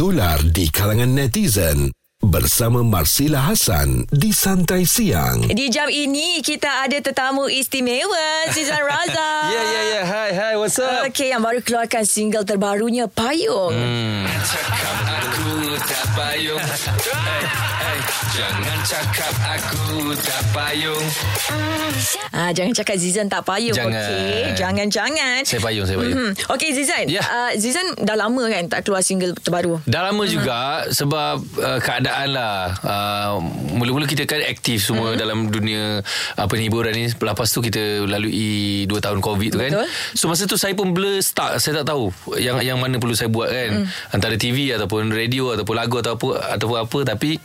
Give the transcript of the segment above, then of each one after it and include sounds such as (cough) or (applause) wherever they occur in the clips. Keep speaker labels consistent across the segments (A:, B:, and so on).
A: bertular di kalangan netizen bersama Marsila Hasan di Santai Siang.
B: Di jam ini kita ada tetamu istimewa Zizan Raza. (laughs)
C: Ya, ya, ya. Hai, hai. What's up?
B: Okey, yang baru keluarkan single terbarunya Payung. Hmm.
D: Cakap (laughs) aku tak payung (laughs) Jangan cakap aku tak payung
B: Ah, jangan cakap Zizan tak payung.
C: Jangan.
B: Okey, jangan-jangan.
C: Saya payung, saya payung.
B: Hmm. Okey Zizan.
C: Ya.
B: Uh, Zizan dah lama kan tak keluar single terbaru.
C: Dah lama juga sebab uh, keadaan lah. Uh, mula-mula kita kan aktif semua
B: Hmm.
C: dalam dunia uh, penghiburan ni. Lepas tu kita lalui 2 tahun COVID tu kan.
B: Betul.
C: So masa tu saya pun blur start. Saya tak tahu yang yang mana perlu saya buat kan.
B: Hmm.
C: Antara TV ataupun radio ataupun lagu atau apa ataupun apa tapi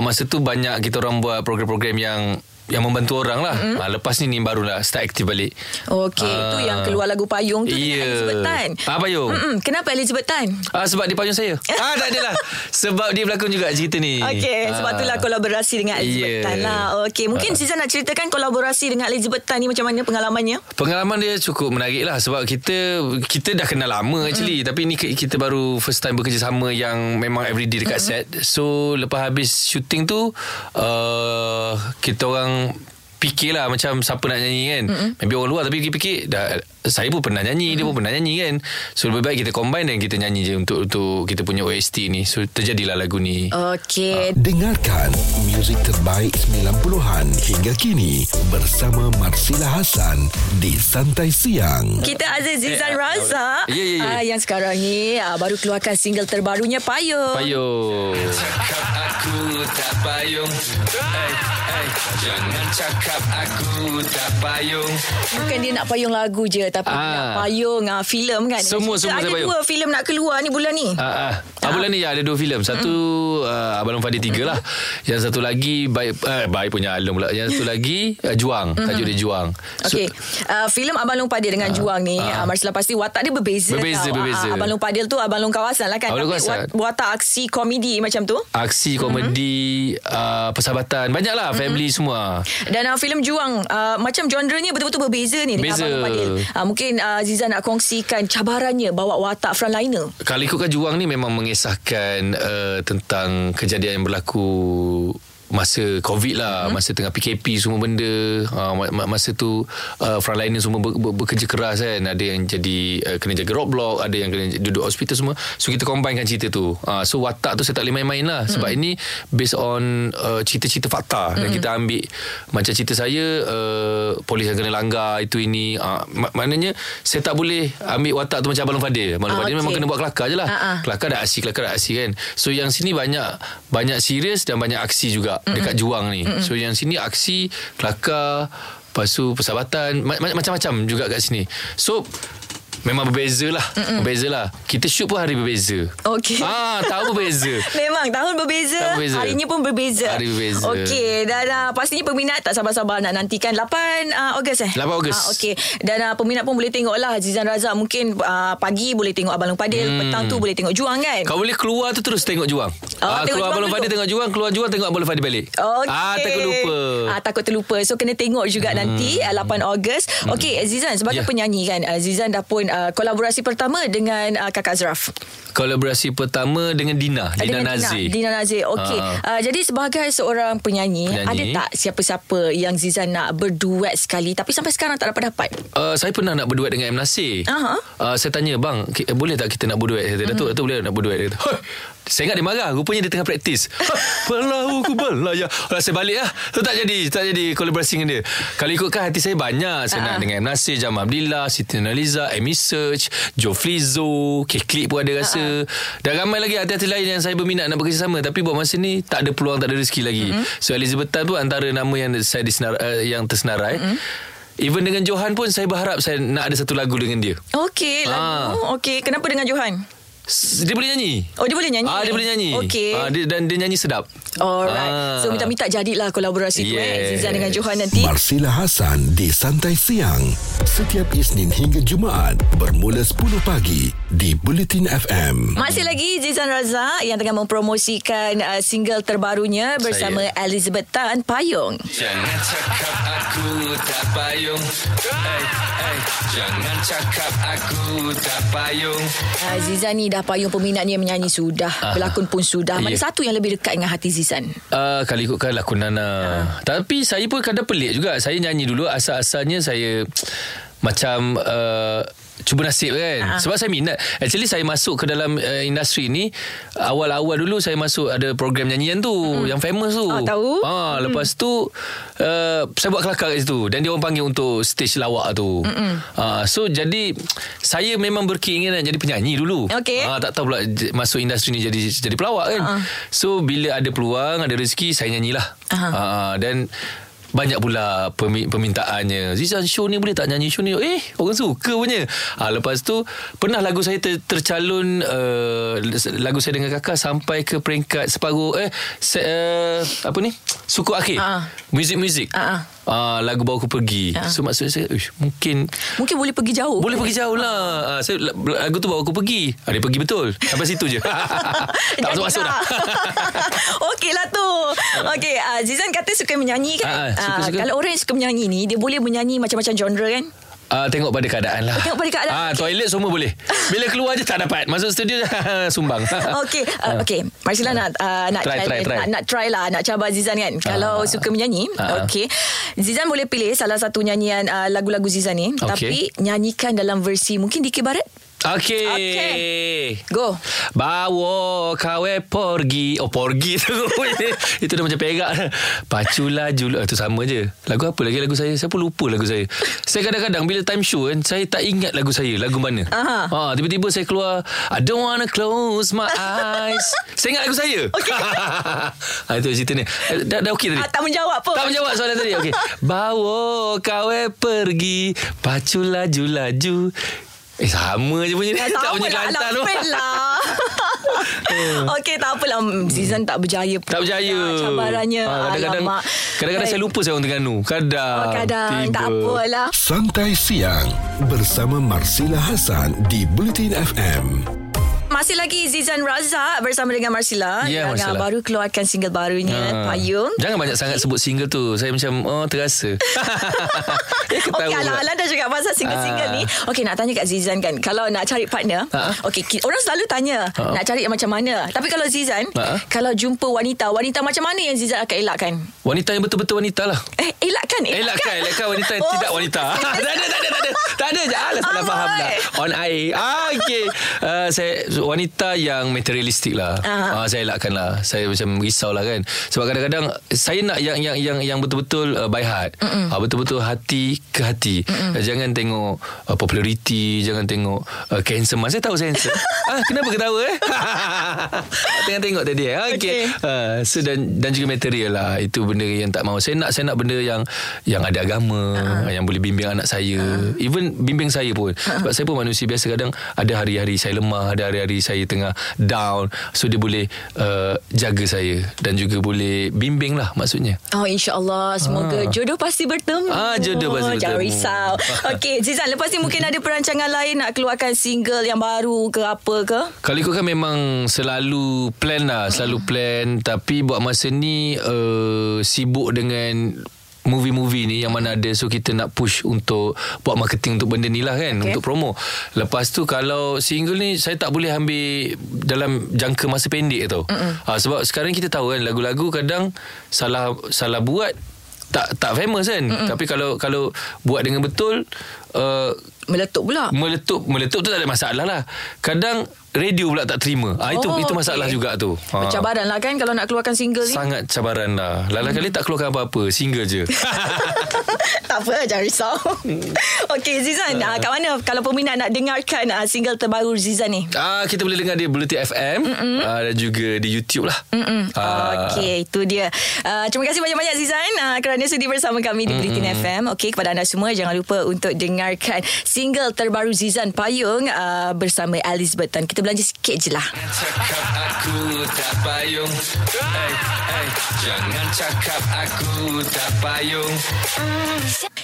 C: buat masa tu banyak kita orang buat program-program yang yang membantu orang lah.
B: Hmm.
C: Mm. Ha, lepas ni ni barulah start aktif balik.
B: Okey, itu
C: Ah.
B: yang keluar lagu Payung tu dengan Elizabeth Tan.
C: Ah, Payung.
B: Mm-mm. Kenapa Elizabeth Tan?
C: Ah sebab dia payung saya. (laughs) ah tak adalah. Sebab dia pelakon juga cerita ni.
B: Okey, sebab
C: Ah.
B: itulah kolaborasi dengan Elizabeth
C: Ya.
B: Tan lah. Okey, mungkin Zizan nak ceritakan kolaborasi dengan Elizabeth Tan ni macam mana pengalamannya?
C: Pengalaman dia cukup menarik lah sebab kita kita dah kenal lama actually tapi ni ki- kita baru first time bekerjasama yang memang everyday dekat set. So lepas habis shooting tu uh, kita orang don't fikirlah macam siapa nak nyanyi kan. Mm-hmm. Maybe orang luar tapi fikir-fikir dah saya pun pernah nyanyi, mm-hmm. dia pun pernah nyanyi kan. So lebih baik kita combine dan kita nyanyi je untuk untuk kita punya OST ni. So terjadilah lagu ni.
B: Okey.
A: Dengarkan muzik terbaik 90-an hingga kini bersama Marsila Hasan di Santai Siang.
B: Kita ada Zizan
C: Eh,
B: Raza
C: ya, ya, ya.
B: ah, yang sekarang ni ah, baru keluarkan single terbarunya Payung.
C: Payung.
D: Cakap (laughs) aku tak payung hey, hey, Jangan cakap aku tak payung
B: Bukan dia nak payung lagu je tapi
C: Ah.
B: nak payung ah, filem kan.
C: Semua-
B: Kita
C: semua
B: ada
C: saya payung.
B: dua filem nak keluar ni bulan ni.
C: Ah, ah. ah. bulan ni ya, ada dua filem. Satu uh, Abang Long Fadil tiga lah. Yang satu lagi baik uh, baik punya Alung pula. Yang satu lagi uh, Juang. Tajuk dia Juang.
B: Okey. Uh, filem Abang Long Padil dengan Juang ni, uh,
C: ah.
B: Marsila pasti watak dia berbeza.
C: Berbeza,
B: tau.
C: berbeza.
B: Ah, Abang Long Padil tu Abang Long kawasan lah kan.
C: Abang Long
B: Tapi
C: kawasan.
B: watak aksi komedi macam tu.
C: Aksi, komedi, uh, persahabatan. Banyak lah family semua.
B: Dan uh, filem Juang uh, macam genre-nya betul-betul berbeza ni dengan
C: Beza.
B: Abang. Uh, mungkin uh, Ziza nak kongsikan cabarannya bawa watak frontliner.
C: Kalau ikutkan Juang ni memang mengisahkan uh, tentang kejadian yang berlaku masa COVID lah, hmm. masa tengah PKP semua benda. Uh, masa tu uh, frontliner semua ber, ber, bekerja keras kan. Ada yang jadi uh, kena jaga roadblock, ada yang kena duduk hospital semua. So kita combinekan cerita tu. Uh, so watak tu saya tak boleh main-main lah sebab ini based on uh, cerita-cerita fakta dan kita ambil macam cerita saya uh, polis yang kena langgar itu ini. Uh, mak- maknanya saya tak boleh ambil watak tu macam Abang Fadil. Abang
B: Ah,
C: Fadil memang
B: okey.
C: kena buat kelakar je lah.
B: Ah, ah.
C: Kelakar dah aksi Kelakar dah aksi kan So yang sini banyak Banyak serius Dan banyak aksi juga mm Dekat juang ni. Mm So yang sini aksi Kelakar Lepas tu persahabatan ma- ma- Macam-macam juga kat sini. So Memang berbeza lah Mm-mm. Berbeza lah Kita shoot pun hari berbeza
B: Okey.
C: Ah, Tahu berbeza (laughs)
B: Memang tahun berbeza,
C: Tahun berbeza.
B: harinya pun berbeza.
C: Hari berbeza.
B: Okey, dan uh, pastinya peminat tak sabar-sabar nak nantikan 8 uh, Ogos eh.
C: 8 Ogos.
B: Ah, Okey, dan uh, peminat pun boleh tengok lah Zizan Raza mungkin uh, pagi boleh tengok Abang Long Padil, hmm. petang tu boleh tengok Juang kan.
C: Kau boleh keluar tu terus tengok juang
B: Oh,
C: ah,
B: tengok
C: Keluar Abang Long. Fadil tengok juang Keluar juang tengok Abang Long Fadil balik
B: Okey.
C: Ah, takut lupa
B: Ah, takut terlupa. So kena tengok juga hmm. nanti uh, 8 Ogos. Hmm. Okey, Zizan sebagai
C: Ya.
B: penyanyi kan, uh, Zizan dah pun uh, kolaborasi pertama dengan uh, Kakak Azraf.
C: Kolaborasi pertama dengan Dina
B: Ah,
C: Dina
B: dengan
C: Nazir
B: Dina Nazir. Okey.
C: Ah.
B: Uh, jadi sebagai seorang penyanyi,
C: Penyanyi.
B: ada tak siapa-siapa yang Zizan nak berduet sekali tapi sampai sekarang tak dapat dapat?
C: Uh, saya pernah nak berduet dengan M. Nasir.
B: Aha.
C: Uh, saya tanya, bang, boleh tak kita nak berduet? Saya kata, Datuk, Datuk boleh nak berduet? Dia kata. Saya ingat dia marah. Rupanya dia tengah praktis. (laughs) Belahu ku belaya. Kalau saya balik lah. So, tak jadi. Tak jadi kolaborasi dengan dia. Kalau ikutkan hati saya banyak. Saya nak dengan M. Nasir, Jam Abdillah, Siti Nurhaliza, Amy Search, Joe Flizzo, K-Click pun ada rasa. Dan ramai lagi artis-artis lain yang saya berminat nak bekerjasama. Tapi buat masa ni, tak ada peluang, tak ada rezeki lagi. So, Elizabeth Tan tu antara nama yang saya disenar, uh, yang tersenarai. Even dengan Johan pun saya berharap saya nak ada satu lagu dengan dia.
B: Okey, lagu.
C: Ah.
B: Okey, kenapa dengan Johan?
C: Dia boleh nyanyi.
B: Oh, dia boleh nyanyi?
C: Ah, dia boleh nyanyi.
B: Okey.
C: Ah, dia, dan dia nyanyi sedap.
B: Alright.
C: Ah.
B: So minta-minta jadilah kolaborasi tu eh.
C: Yes.
B: Zizan dengan Johan nanti.
A: Marsila Hasan di Santai Siang setiap Isnin hingga Jumaat bermula 10 pagi di Bulletin FM.
B: Masih lagi Zizan Raza yang tengah mempromosikan uh, single terbarunya bersama Elizabeth Tan Payung.
D: Jangan cakap aku tak payung hey, hey, Jangan cakap aku tak payung
B: Uh, Zizan ni dah dah payung peminatnya menyanyi sudah,
C: Ah.
B: berlakon pun sudah. Mana
C: Ya.
B: satu yang lebih dekat dengan hati Zizan?
C: Uh, kali ikutkan lakon Nana.
B: Ah.
C: Tapi saya pun kadang pelik juga. Saya nyanyi dulu asal-asalnya saya macam uh, cuba nasib kan.
B: Ah.
C: Sebab saya minat. Actually saya masuk ke dalam uh, industri ni awal-awal dulu saya masuk ada program nyanyian tu yang famous tu.
B: Ah, tahu.
C: Ah, lepas tu uh, saya buat kelakar kat situ dan dia orang panggil untuk stage lawak tu. Ah, so jadi saya memang berkeinginan jadi penyanyi dulu.
B: Okey.
C: Ah, tak tahu pula j- masuk industri ni jadi jadi pelawak kan.
B: Ah.
C: So bila ada peluang, ada rezeki saya nyanyilah.
B: Aha.
C: Ah, dan banyak pula permintaannya. Zizan show ni boleh tak nyanyi show ni? Eh orang suka punya. Ha, Lepas tu Pernah lagu saya ter- tercalon uh, Lagu saya dengan kakak Sampai ke peringkat separuh Eh se- uh, Apa ni? Suku akhir.
B: Ah.
C: Muzik-muzik
B: Ah,
C: uh, Lagu bawa aku pergi
B: Ah.
C: So maksud saya uish, Mungkin
B: Mungkin boleh pergi jauh.
C: boleh pergi jauh lah uh, saya, Lagu tu bawa aku pergi ah, Dia pergi betul Sampai situ je (laughs) Tak masuk-masuk dah (laughs)
B: Okey lah tu. Okey, uh, Zizan kata suka menyanyi kan?
C: Ah, ah, suka-suka.
B: kalau orang yang suka menyanyi ni, dia boleh menyanyi macam-macam genre kan?
C: Uh, tengok pada keadaan lah
B: Tengok pada keadaan,
C: Ah,
B: okey.
C: Toilet semua boleh Bila keluar je tak dapat Masuk studio (laughs) sumbang (laughs)
B: Okey, uh, okey. Marsila nak uh, nak
C: Try, try, try.
B: Nak, nak try lah, nak cabar Zizan kan. Kalau suka menyanyi,
C: Ah.
B: okey. Zizan boleh pilih salah satu nyanyian uh, lagu-lagu Zizan ni,
C: Okey.
B: tapi nyanyikan dalam versi mungkin Dikir Barat.
C: Okey.
B: Okey. Go.
C: Bawa kawe porgi. Oh porgi tu. (laughs) Itu dah macam perak. Paculah julu Itu sama je. Lagu apa lagi? Lagu saya Saya pun lupa lagu saya? Saya kadang-kadang Bila time show kan Saya tak ingat lagu saya. Lagu mana.
B: Aha.
C: ha, Tiba-tiba saya keluar I don't wanna close my eyes. Saya ingat lagu saya.
B: Okey. (laughs)
C: ha, Itu cerita ni. Eh, Dah, dah okey tadi?
B: Ah, tak menjawab pun.
C: tak menjawab soalan tadi. Okey. Bawa kawe pergi Pacu laju-laju Eh sama je bunyi ni
B: Ya,
C: Tak
B: sama
C: bunyi
B: lah,
C: Kelantan tu
B: Anak lah. (laughs) (laughs) Okey, tak apalah. Season tak berjaya pun.
C: Tak berjaya
B: Ah, Cabarannya.
C: Ah, Kadang-kadang
B: Alamak.
C: Kadang-kadang
B: Baik.
C: saya lupa saya orang Terengganu Kadang
B: Oh, kadang
C: tiba.
B: tak apalah.
A: Santai siang bersama Marsila Hasan di Bulletin FM.
B: Masih lagi Zizan Razak bersama dengan Marsila
C: Ya,
B: yang
C: Marsila.
B: baru keluarkan single barunya
C: Ah.
B: Payung.
C: Jangan banyak sangat sebut single tu Saya macam Oh terasa (laughs) (laughs)
B: Okey,
C: pula.
B: alah-alah dah cakap pasal single-single
C: Ah.
B: ni. Okey, nak tanya kat Zizan kan. Kalau nak cari partner,
C: Ah.
B: okey, orang selalu tanya
C: Ah.
B: nak cari yang macam mana. Tapi kalau Zizan,
C: Ah.
B: kalau jumpa wanita, wanita macam mana yang Zizan akan elakkan?
C: Wanita yang betul-betul wanita lah
B: Eh, elakkan,
C: Elakkan Elakkan wanita yang
B: Oh,
C: tidak wanita (laughs) Tak ada tak ada tak ada Tak ada je Alah salah
B: Ah,
C: faham dah. On air ah, Okay uh, saya, Wanita yang materialistik lah.
B: Ah.
C: uh, Saya elakkan lah. Saya macam risau lah kan. Sebab kadang-kadang Saya nak yang yang yang, yang betul-betul uh, By heart. Uh, Betul-betul hati ke hati. Uh, Jangan tengok uh, Populariti Jangan tengok uh, Kehansomean Saya tahu saya handsome (laughs) ah, Kenapa ketawa eh? (laughs) Tengah tengok tadi eh? Okay,
B: Okey.
C: Uh, so dan dan juga material lah. Itu benda yang tak mau. Saya nak saya nak benda yang yang ada agama uh-huh. yang boleh bimbing anak saya. Uh-huh. even bimbing saya pun. Uh-huh. sebab saya pun manusia biasa kadang ada hari-hari saya lemah ada hari-hari saya tengah down. So dia boleh uh, jaga saya dan juga boleh bimbing lah maksudnya.
B: Oh insyaAllah. Semoga
C: Ah.
B: jodoh pasti bertemu.
C: Ah, jodoh pasti
B: Jangan
C: bertemu.
B: risau. (laughs) Okey Zizan Lepas ni mungkin ada perancangan lain Nak keluarkan single yang baru ke apa ke?
C: Kalau ikutkan memang selalu plan lah Selalu plan. Tapi buat masa ni uh, Sibuk dengan movie-movie ni yang mana ada so kita nak push untuk buat marketing untuk benda ni lah kan Okay. untuk promo. Lepas tu kalau single ni saya tak boleh ambil dalam jangka masa pendek tau. Ha, sebab sekarang kita tahu kan lagu-lagu kadang salah salah buat tak tak famous kan. Mm-mm. tapi kalau kalau buat dengan betul uh,
B: Meletup pula.
C: Meletup Meletup tu tak ada masalah lah. Kadang Radio pula tak terima. Ah, Itu
B: Oh,
C: itu masalah
B: okey.
C: juga tu. Ah.
B: Cabaran lah kan Kalau nak keluarkan single ni?
C: Sangat cabaran lah. Lain kali tak keluarkan apa-apa Single je. (laughs)
B: Tak apa Jangan risau. Okey Zizan uh. kat mana? Kalau peminat nak dengarkan uh, Single terbaru Zizan ni?
C: Ah Kita boleh dengar di Bulletin FM ah, Dan juga di YouTube lah. Ah,
B: Okey, itu dia. Uh, terima kasih banyak-banyak Zizan. Uh, kerana sudi bersama kami di Bulletin FM. Okey, kepada anda semua jangan lupa untuk dengarkan single terbaru Zizan Payung uh, bersama Elizabeth Tan. Kita belanja sikit je lah.
D: Cakap aku tak payung hey, hey. Jangan cakap aku tak payung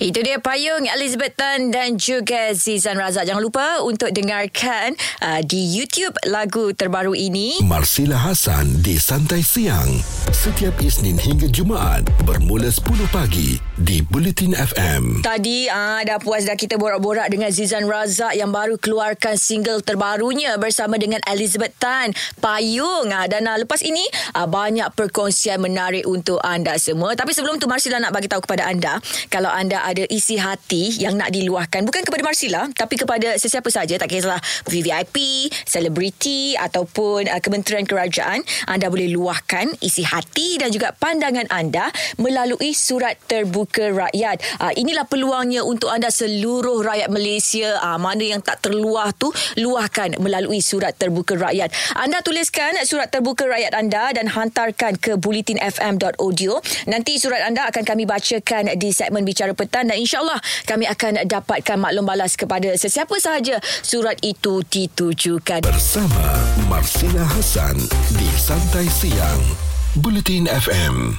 B: Itu dia payung Elizabeth Tan dan juga Zizan Razak. Jangan lupa untuk dengarkan uh, di YouTube lagu terbaru ini.
A: Marsila Hasan di Santai Siang. Setiap Isnin hingga Jumaat bermula 10 pagi di Bulletin FM.
B: Tadi ah dah puas dah kita borak-borak dengan Zizan Razak yang baru keluarkan single terbarunya bersama dengan Elizabeth Tan. Payung. Ah, dan ah, lepas ini ah, banyak perkongsian menarik untuk anda semua. Tapi sebelum tu Marsila nak bagi tahu kepada anda kalau anda ada isi hati yang nak diluahkan bukan kepada Marsila tapi kepada sesiapa saja tak kisahlah VVIP selebriti ataupun ah, kementerian kerajaan anda boleh luahkan isi hati dan juga pandangan anda melalui surat terbuka rakyat. Ah, inilah peluangnya untuk anda seluruh rakyat Malaysia. Ah, mana yang tak terluah tu luahkan melalui surat terbuka rakyat anda tuliskan surat terbuka rakyat anda dan hantarkan ke bulletinfm.audio nanti surat anda akan kami bacakan di segmen bicara petang dan insyaallah kami akan dapatkan maklum balas kepada sesiapa sahaja surat itu ditujukan
A: Bersama Marsila Hasan di Santai Siang. Bulletin FM.